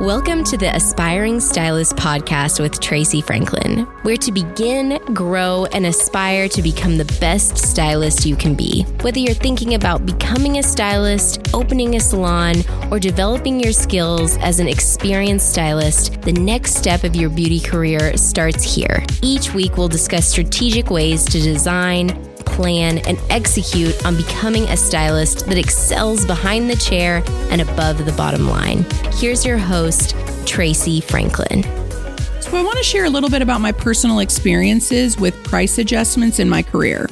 Welcome to the Aspiring Stylist podcast with Tracey Franklin, where to begin, grow, and aspire to become the best stylist you can be. Whether you're thinking about becoming a stylist, opening a salon, or developing your skills as an experienced stylist, the next step of your beauty career starts here. Each week, we'll discuss strategic ways to design, plan, and execute on becoming a stylist that excels behind the chair and above the bottom line. Here's your host, Tracey Franklin. So, I want to share a little bit about my personal experiences with price adjustments in my career.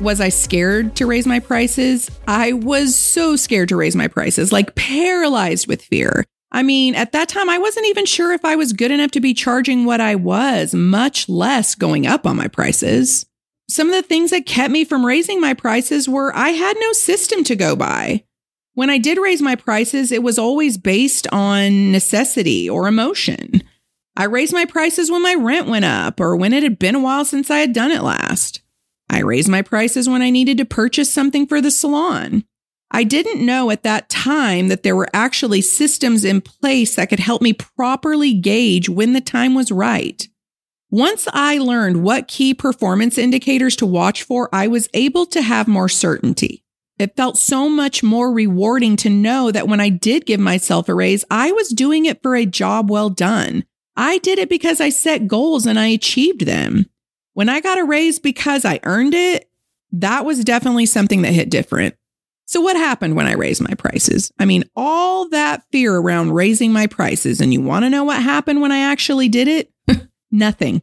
Was I scared to raise my prices? I was so scared to raise my prices, like paralyzed with fear. I mean, at that time, I wasn't even sure if I was good enough to be charging what I was, much less going up on my prices. Some of the things that kept me from raising my prices were I had no system to go by. When I did raise my prices, it was always based on necessity or emotion. I raised my prices when my rent went up or when it had been a while since I had done it last. I raised my prices when I needed to purchase something for the salon. I didn't know at that time that there were actually systems in place that could help me properly gauge when the time was right. Once I learned what key performance indicators to watch for, I was able to have more certainty. It felt so much more rewarding to know that when I did give myself a raise, I was doing it for a job well done. I did it because I set goals and I achieved them. When I got a raise because I earned it, that was definitely something that hit different. So, what happened when I raised my prices? I mean, all that fear around raising my prices, and you want to know what happened when I actually did it? Nothing.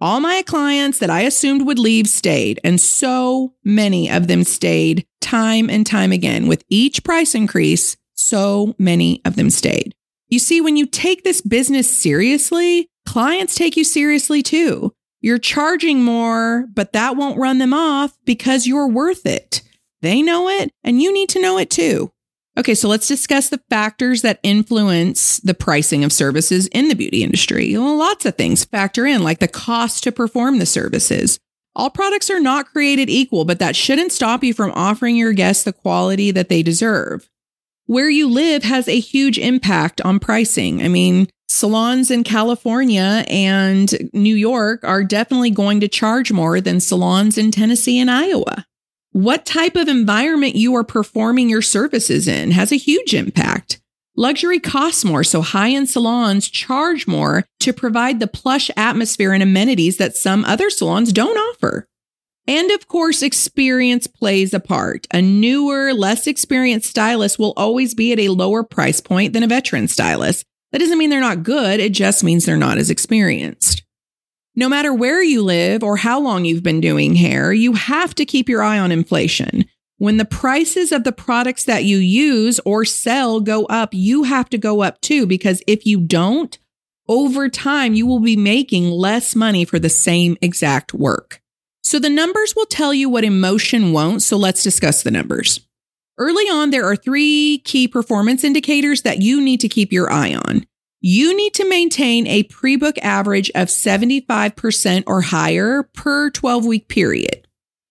All my clients that I assumed would leave stayed, and so many of them stayed time and time again. With each price increase, so many of them stayed. You see, when you take this business seriously, clients take you seriously too. You're charging more, but that won't run them off because you're worth it. They know it, and you need to know it too. Okay, so let's discuss the factors that influence the pricing of services in the beauty industry. Well, lots of things factor in, like the cost to perform the services. All products are not created equal, but that shouldn't stop you from offering your guests the quality that they deserve. Where you live has a huge impact on pricing. I mean, salons in California and New York are definitely going to charge more than salons in Tennessee and Iowa. What type of environment you are performing your services in has a huge impact. Luxury costs more, so high end salons charge more to provide the plush atmosphere and amenities that some other salons don't offer. And of course, experience plays a part. A newer, less experienced stylist will always be at a lower price point than a veteran stylist. That doesn't mean they're not good, it just means they're not as experienced. No matter where you live or how long you've been doing hair, you have to keep your eye on inflation. When the prices of the products that you use or sell go up, you have to go up too, because if you don't, over time, you will be making less money for the same exact work. So the numbers will tell you what emotion won't. So let's discuss the numbers. Early on, there are three key performance indicators that you need to keep your eye on. You need to maintain a pre book average of 75% or higher per 12 week period.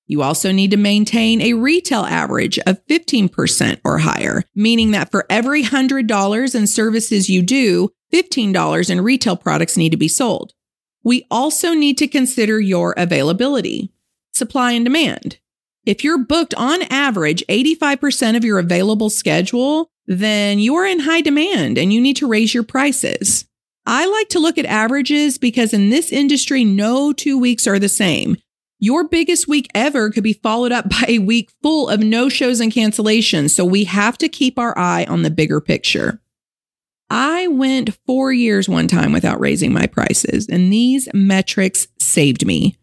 You also need to maintain a retail average of 15% or higher, meaning that for every $100 in services you do, $15 in retail products need to be sold. We also need to consider your availability, supply and demand. If you're booked on average 85% of your available schedule, then you are in high demand and you need to raise your prices. I like to look at averages because in this industry, no two weeks are the same. Your biggest week ever could be followed up by a week full of no shows and cancellations. So we have to keep our eye on the bigger picture. I went four years one time without raising my prices, and these metrics saved me.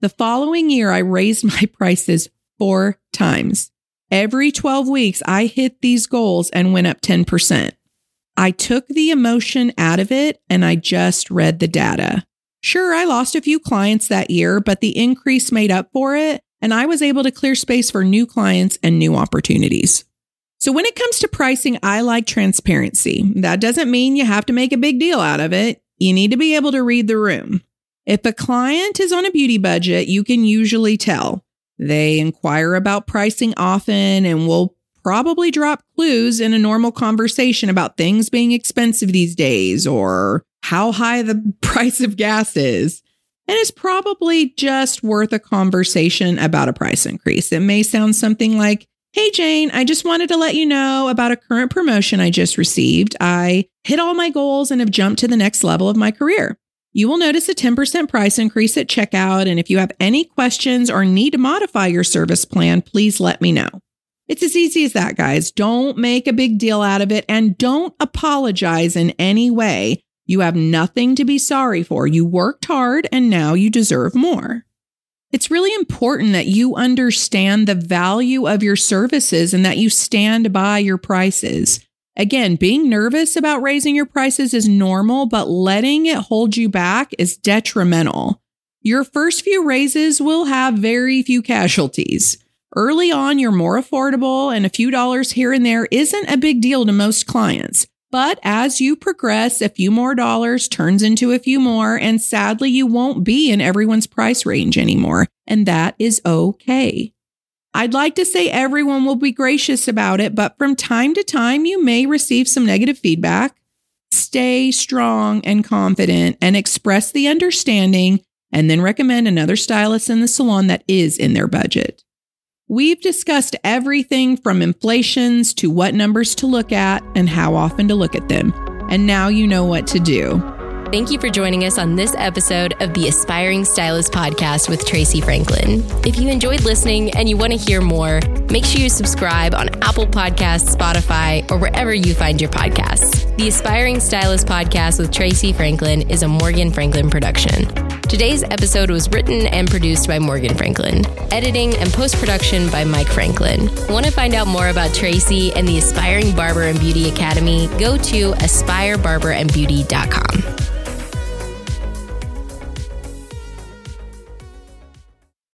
The following year, I raised my prices four times. Every 12 weeks, I hit these goals and went up 10%. I took the emotion out of it and I just read the data. Sure, I lost a few clients that year, but the increase made up for it, and I was able to clear space for new clients and new opportunities. So, when it comes to pricing, I like transparency. That doesn't mean you have to make a big deal out of it. You need to be able to read the room. If a client is on a beauty budget, you can usually tell. They inquire about pricing often and will probably drop clues in a normal conversation about things being expensive these days or how high the price of gas is. And it's probably just worth a conversation about a price increase. It may sound something like, Hey, Jane, I just wanted to let you know about a current promotion I just received. I hit all my goals and have jumped to the next level of my career. You will notice a 10% price increase at checkout. And if you have any questions or need to modify your service plan, please let me know. It's as easy as that, guys. Don't make a big deal out of it and don't apologize in any way. You have nothing to be sorry for. You worked hard and now you deserve more. It's really important that you understand the value of your services and that you stand by your prices. Again, being nervous about raising your prices is normal, but letting it hold you back is detrimental. Your first few raises will have very few casualties. Early on, you're more affordable, and a few dollars here and there isn't a big deal to most clients. But as you progress, a few more dollars turns into a few more, and sadly, you won't be in everyone's price range anymore. And that is okay. I'd like to say everyone will be gracious about it, but from time to time, you may receive some negative feedback. Stay strong and confident and express the understanding, and then recommend another stylist in the salon that is in their budget. We've discussed everything from inflations to what numbers to look at and how often to look at them. And now you know what to do. Thank you for joining us on this episode of the Aspiring Stylist Podcast with Tracey Franklin. If you enjoyed listening and you want to hear more, make sure you subscribe on Apple Podcasts, Spotify, or wherever you find your podcasts. The Aspiring Stylist Podcast with Tracey Franklin is a Morgan Franklin production. Today's episode was written and produced by Morgan Franklin, editing and post production by Mike Franklin. Want to find out more about Tracey and the Aspiring Barber and Beauty Academy? Go to aspirebarberandbeauty.com.